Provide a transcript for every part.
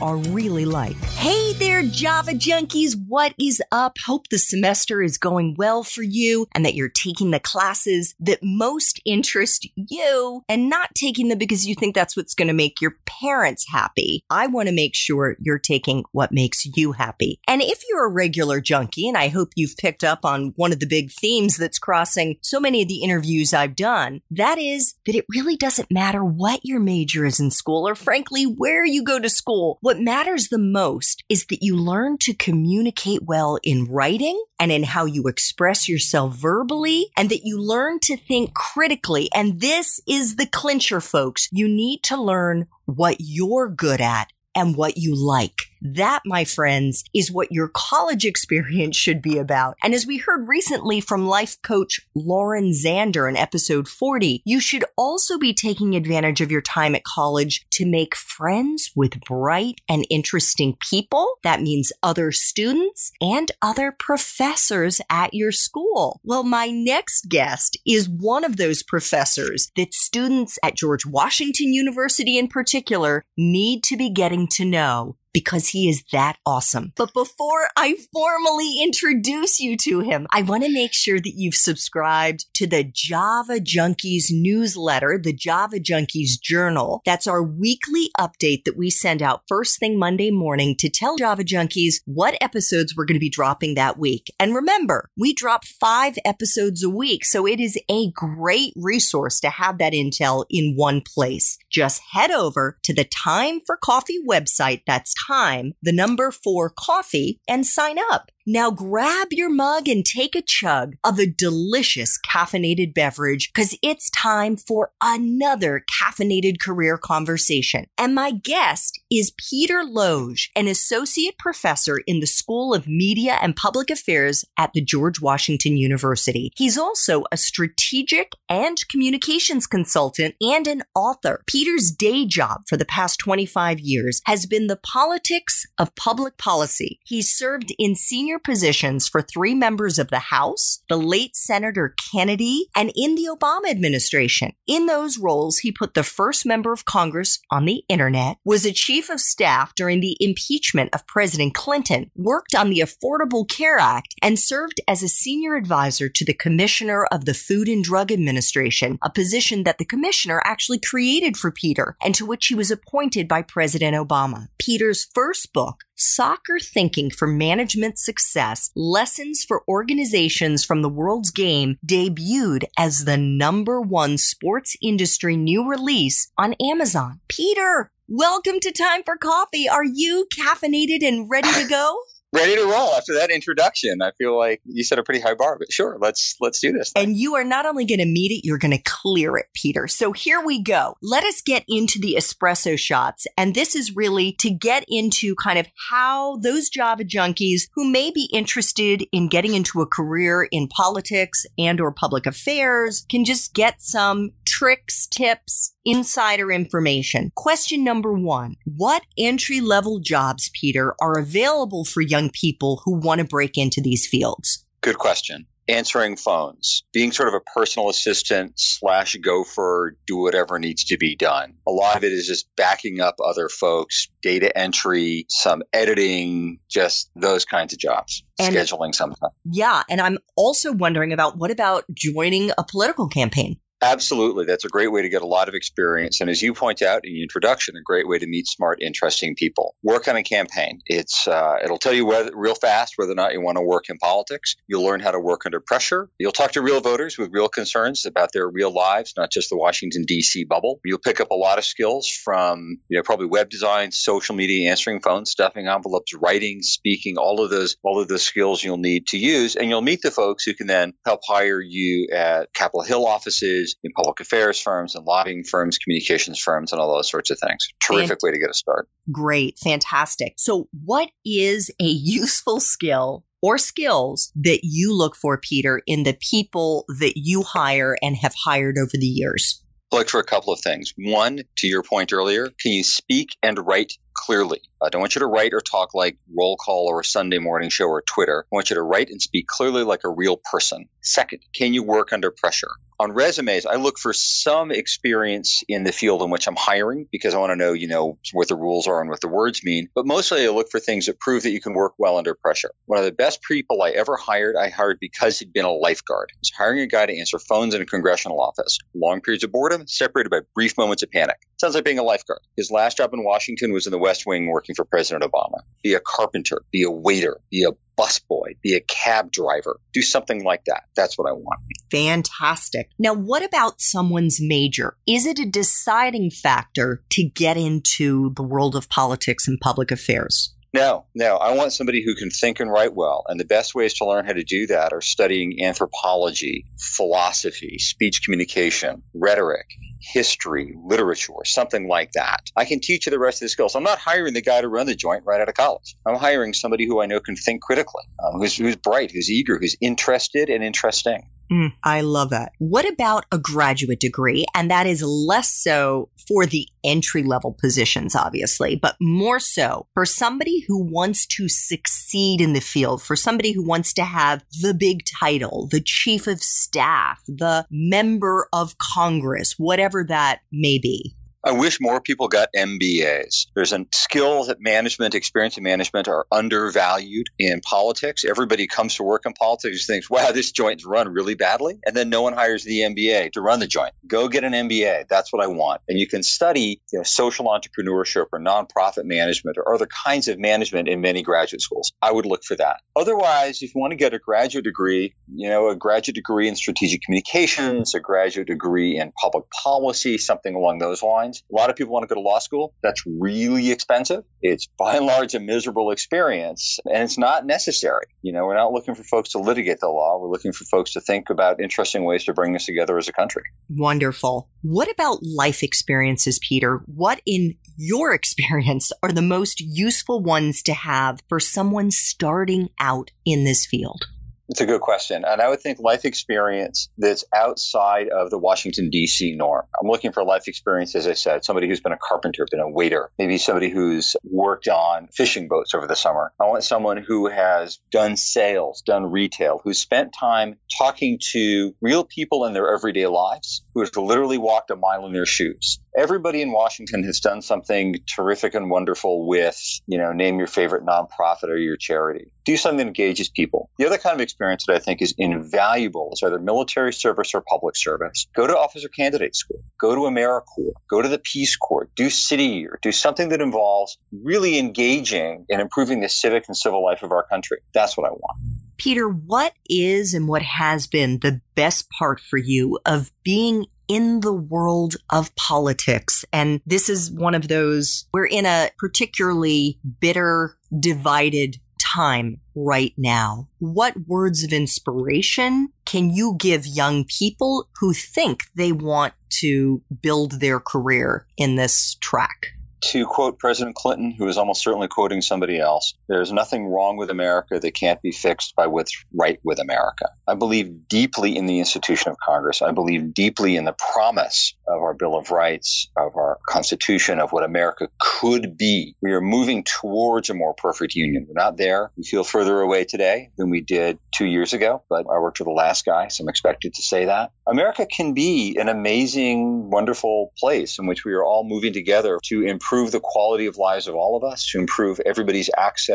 are really like. Hey there, Java junkies. What is up? Hope the semester is going well for you and that you're taking the classes that most interest you and not taking them because you think that's what's going to make your parents happy. I want to make sure you're taking what makes you happy. And if you're a regular junkie, and I hope you've picked up on one of the big themes that's crossing so many of the interviews I've done, that is that it really doesn't matter what your major is in school or frankly where you go to school. What matters the most is that you learn to communicate well in writing and in how you express yourself verbally and that you learn to think critically. And this is the clincher, folks. You need to learn what you're good at and what you like. That, my friends, is what your college experience should be about. And as we heard recently from life coach Lauren Zander in episode 40, you should also be taking advantage of your time at college to make friends with bright and interesting people. That means other students and other professors at your school. Well, my next guest is one of those professors that students at George Washington University in particular need to be getting to know because he is that awesome. But before I formally introduce you to him, I want to make sure that you've subscribed to the Java Junkies newsletter, the Java Junkies Journal. That's our weekly update that we send out first thing Monday morning to tell Java Junkies what episodes we're going to be dropping that week. And remember, we drop five episodes a week, so it is a great resource to have that intel in one place. Just head over to the Time for Coffee website. That's time, the number for coffee, and sign up. Now grab your mug and take a chug of a delicious caffeinated beverage because it's time for another caffeinated career conversation. And my guest is Peter Loge, an associate professor in the School of Media and Public Affairs at the George Washington University. He's also a strategic and communications consultant and an author. Peter's day job for the past 25 years has been the politics of public policy. He's served in senior positions for three members of the House, the late Senator Kennedy, and in the Obama administration. In those roles, he put the first member of Congress on the internet, was a chief of staff during the impeachment of President Clinton, worked on the Affordable Care Act, and served as a senior advisor to the Commissioner of the Food and Drug Administration, a position that the commissioner actually created for Peter and to which he was appointed by President Obama. Peter's first book, Soccer Thinking for Management Success Lessons for Organizations from the World's Game debuted as the number one sports industry new release on Amazon. Peter, welcome to Time for Coffee. Are you caffeinated and ready to go? Ready to roll after that introduction. I feel like you set a pretty high bar, but sure, let's let's do this. Thing. And you are not only going to meet it, you're going to clear it, Peter. So here we go. Let us get into the espresso shots. And this is really to get into kind of how those Java junkies who may be interested in getting into a career in politics and or public affairs can just get some tricks, tips, insider information. Question number one. What entry level jobs, Peter, are available for young people who want to break into these fields? Good question answering phones, being sort of a personal assistant slash gopher, do whatever needs to be done. A lot of it is just backing up other folks, data entry, some editing, just those kinds of jobs, and, scheduling sometimes. Yeah. And I'm also wondering about what about joining a political campaign? Absolutely. That's a great way to get a lot of experience. And as you point out in the introduction, a great way to meet smart, interesting people. Work on a campaign. It's, uh, it'll tell you whether, real fast whether or not you want to work in politics. You'll learn how to work under pressure. You'll talk to real voters with real concerns about their real lives, not just the Washington, D.C. bubble. You'll pick up a lot of skills from, you know, probably web design, social media, answering phones, stuffing envelopes, writing, speaking, all of those, all of those skills you'll need to use. And you'll meet the folks who can then help hire you at Capitol Hill offices in public affairs firms and lobbying firms, communications firms, and all those sorts of things. Terrific way to get a start. Great. Fantastic. So, what is a useful skill or skills that you look for, Peter, in the people that you hire and have hired over the years? Look for a couple of things. One, to your point earlier, can you speak and write clearly. I don't want you to write or talk like roll call or a Sunday morning show or Twitter. I want you to write and speak clearly like a real person. Second, can you work under pressure? On resumes, I look for some experience in the field in which I'm hiring because I want to know, you know, what the rules are and what the words mean. But mostly I look for things that prove that you can work well under pressure. One of the best people I ever hired, I hired because he'd been a lifeguard. I was hiring a guy to answer phones in a congressional office. Long periods of boredom, separated by brief moments of panic. Sounds like being a lifeguard. His last job in Washington was in the West Wing working for President Obama. Be a carpenter, be a waiter, be a busboy, be a cab driver, do something like that. That's what I want. Fantastic. Now, what about someone's major? Is it a deciding factor to get into the world of politics and public affairs? No, no. I want somebody who can think and write well. And the best ways to learn how to do that are studying anthropology, philosophy, speech communication, rhetoric, history, literature, something like that. I can teach you the rest of the skills. I'm not hiring the guy to run the joint right out of college. I'm hiring somebody who I know can think critically, um, who's, who's bright, who's eager, who's interested and interesting. Mm, I love that. What about a graduate degree? And that is less so for the entry level positions, obviously, but more so for somebody who wants to succeed in the field, for somebody who wants to have the big title, the chief of staff, the member of Congress, whatever that may be. I wish more people got MBAs. There's a skill that management, experience in management are undervalued in politics. Everybody comes to work in politics and thinks, wow, this joint's run really badly. And then no one hires the MBA to run the joint. Go get an MBA. That's what I want. And you can study you know, social entrepreneurship or nonprofit management or other kinds of management in many graduate schools. I would look for that. Otherwise, if you want to get a graduate degree, you know, a graduate degree in strategic communications, a graduate degree in public policy, something along those lines a lot of people want to go to law school. That's really expensive. It's by and large a miserable experience, and it's not necessary. You know, we're not looking for folks to litigate the law. We're looking for folks to think about interesting ways to bring us together as a country. Wonderful. What about life experiences, Peter? What in your experience are the most useful ones to have for someone starting out in this field? It's a good question. And I would think life experience that's outside of the Washington, D.C. norm. I'm looking for life experience, as I said, somebody who's been a carpenter, been a waiter, maybe somebody who's worked on fishing boats over the summer. I want someone who has done sales, done retail, who's spent time talking to real people in their everyday lives, who has literally walked a mile in their shoes everybody in Washington has done something terrific and wonderful with, you know, name your favorite nonprofit or your charity. Do something that engages people. The other kind of experience that I think is invaluable is either military service or public service. Go to officer candidate school. Go to AmeriCorps. Go to the Peace Corps. Do City Year. Do something that involves really engaging and improving the civic and civil life of our country. That's what I want. Peter, what is and what has been the best part for you of being in the world of politics. And this is one of those, we're in a particularly bitter, divided time right now. What words of inspiration can you give young people who think they want to build their career in this track? to quote President Clinton, who is almost certainly quoting somebody else, there's nothing wrong with America that can't be fixed by what's right with America. I believe deeply in the institution of Congress. I believe deeply in the promise of our Bill of Rights, of our Constitution, of what America could be. We are moving towards a more perfect union. We're not there. We feel further away today than we did two years ago, but I worked with the last guy, so I'm expected to say that. America can be an amazing, wonderful place in which we are all moving together to improve improve the quality of lives of all of us, to improve everybody's access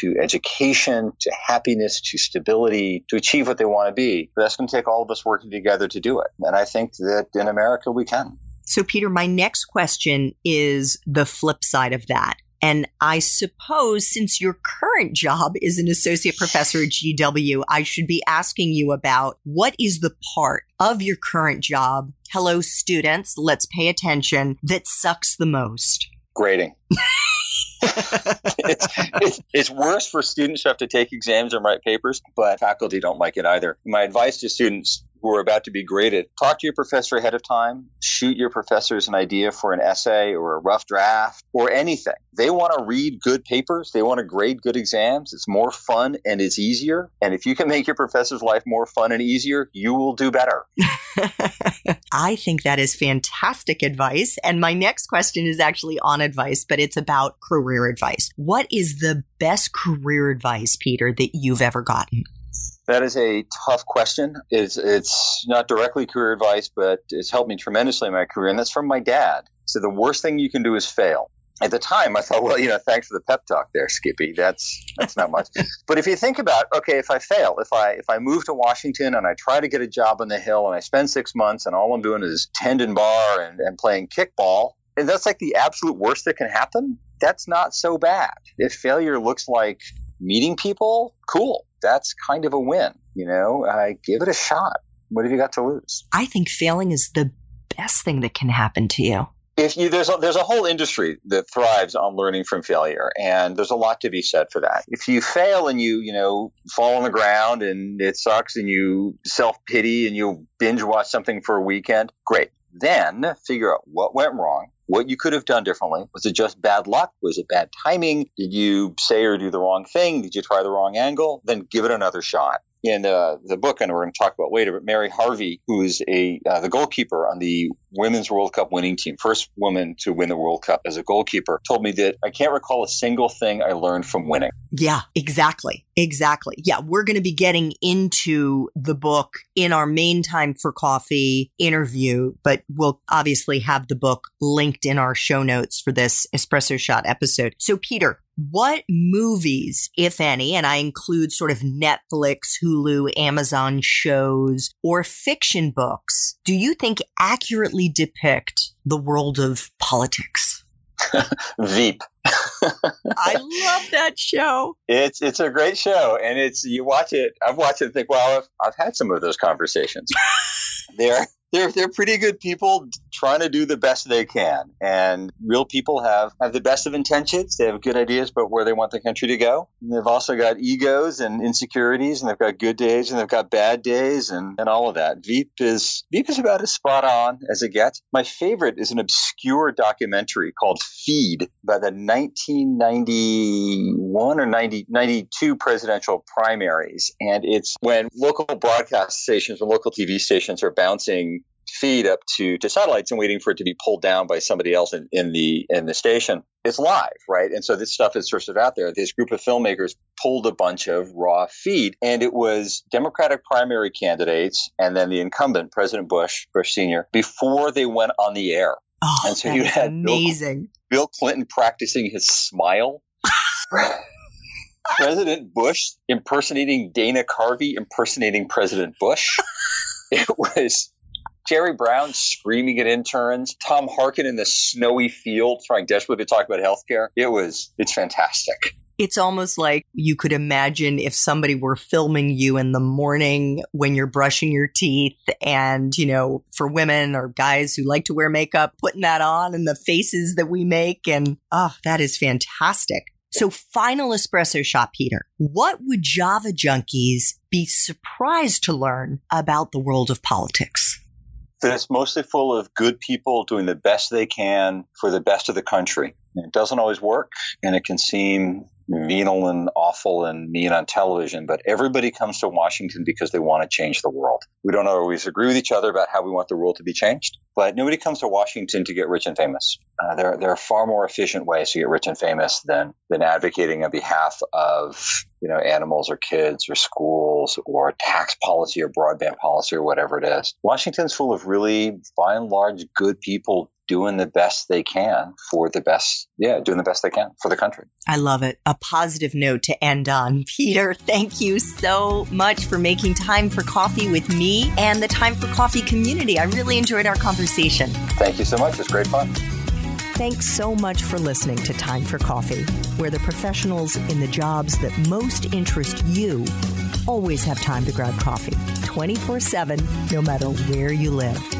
to education, to happiness, to stability, to achieve what they want to be. But that's going to take all of us working together to do it. And I think that in America, we can. So, Peter, my next question is the flip side of that. And I suppose since your current job is an associate professor at GW, I should be asking you about what is the part of your current job, hello students, let's pay attention, that sucks the most? grading. it's, it's, it's, worse for students who have to take exams and write papers, but faculty don't like it either. My advice to students who are about to be graded, talk to your professor ahead of time, shoot your professors an idea for an essay or a rough draft or anything. They want to read good papers, they want to grade good exams. It's more fun and it's easier. And if you can make your professor's life more fun and easier, you will do better. I think that is fantastic advice. And my next question is actually on advice, but it's about career advice. What is the best career advice, Peter, that you've ever gotten? That is a tough question. It's, it's not directly career advice, but it's helped me tremendously in my career. And that's from my dad. So the worst thing you can do is fail. At the time, I thought, well, you know, thanks for the pep talk there, Skippy. That's that's not much. but if you think about, okay, if I fail, if I if I move to Washington and I try to get a job on the Hill and I spend six months and all I'm doing is tending bar and, and playing kickball, and that's like the absolute worst that can happen. That's not so bad. If failure looks like meeting people, cool that's kind of a win. You know, uh, give it a shot. What have you got to lose? I think failing is the best thing that can happen to you. If you there's a, there's a whole industry that thrives on learning from failure, and there's a lot to be said for that. If you fail and you you know fall on the ground and it sucks, and you self pity and you binge watch something for a weekend, great. Then figure out what went wrong, what you could have done differently. Was it just bad luck? Was it bad timing? Did you say or do the wrong thing? Did you try the wrong angle? Then give it another shot in uh, the book, and we're going to talk about later, but Mary Harvey, who is a uh, the goalkeeper on the Women's World Cup winning team, first woman to win the World Cup as a goalkeeper, told me that I can't recall a single thing I learned from winning. Yeah, exactly. Exactly. Yeah, we're going to be getting into the book in our main time for coffee interview, but we'll obviously have the book linked in our show notes for this espresso shot episode. So, Peter, what movies, if any, and I include sort of Netflix, Hulu, Amazon shows, or fiction books, do you think accurately depict the world of politics? Veep. I love that show. It's it's a great show, and it's you watch it. I've watched it and think, well, I've, I've had some of those conversations. They're they're they're pretty good people trying to do the best they can. And real people have have the best of intentions. They have good ideas about where they want the country to go. And they've also got egos and insecurities, and they've got good days and they've got bad days, and, and all of that. Veep is Veep is about as spot on as it gets. My favorite is an obscure documentary called Feed by the 1991 or 90, 92 presidential primaries, and it's when local broadcast stations and local TV stations are bouncing feed up to, to satellites and waiting for it to be pulled down by somebody else in, in the in the station. It's live, right? And so this stuff is sort of out there. This group of filmmakers pulled a bunch of raw feed, and it was Democratic primary candidates and then the incumbent President Bush, Bush Senior, before they went on the air. Oh, and so you had amazing. Bill, Bill Clinton practicing his smile. President Bush impersonating Dana Carvey impersonating President Bush. It was Jerry Brown screaming at interns, Tom Harkin in the snowy field trying desperately to talk about healthcare. It was, it's fantastic. It's almost like you could imagine if somebody were filming you in the morning when you're brushing your teeth and, you know, for women or guys who like to wear makeup, putting that on and the faces that we make. And, oh, that is fantastic. So, final espresso shot, Peter. What would Java junkies be surprised to learn about the world of politics? That it's mostly full of good people doing the best they can for the best of the country. It doesn't always work, and it can seem venal and awful and mean on television, but everybody comes to Washington because they want to change the world. We don't always agree with each other about how we want the world to be changed, but nobody comes to Washington to get rich and famous. Uh, there, there are far more efficient ways to get rich and famous than, than advocating on behalf of you know, animals or kids or schools or tax policy or broadband policy or whatever it is. Washington's full of really, by and large, good people doing the best they can for the best, yeah, doing the best they can for the country. I love it. A positive note to end on. Peter, thank you so much for making time for coffee with me and the Time for Coffee community. I really enjoyed our conversation. Thank you so much. It's great fun. Thanks so much for listening to Time for Coffee, where the professionals in the jobs that most interest you always have time to grab coffee 24 7, no matter where you live.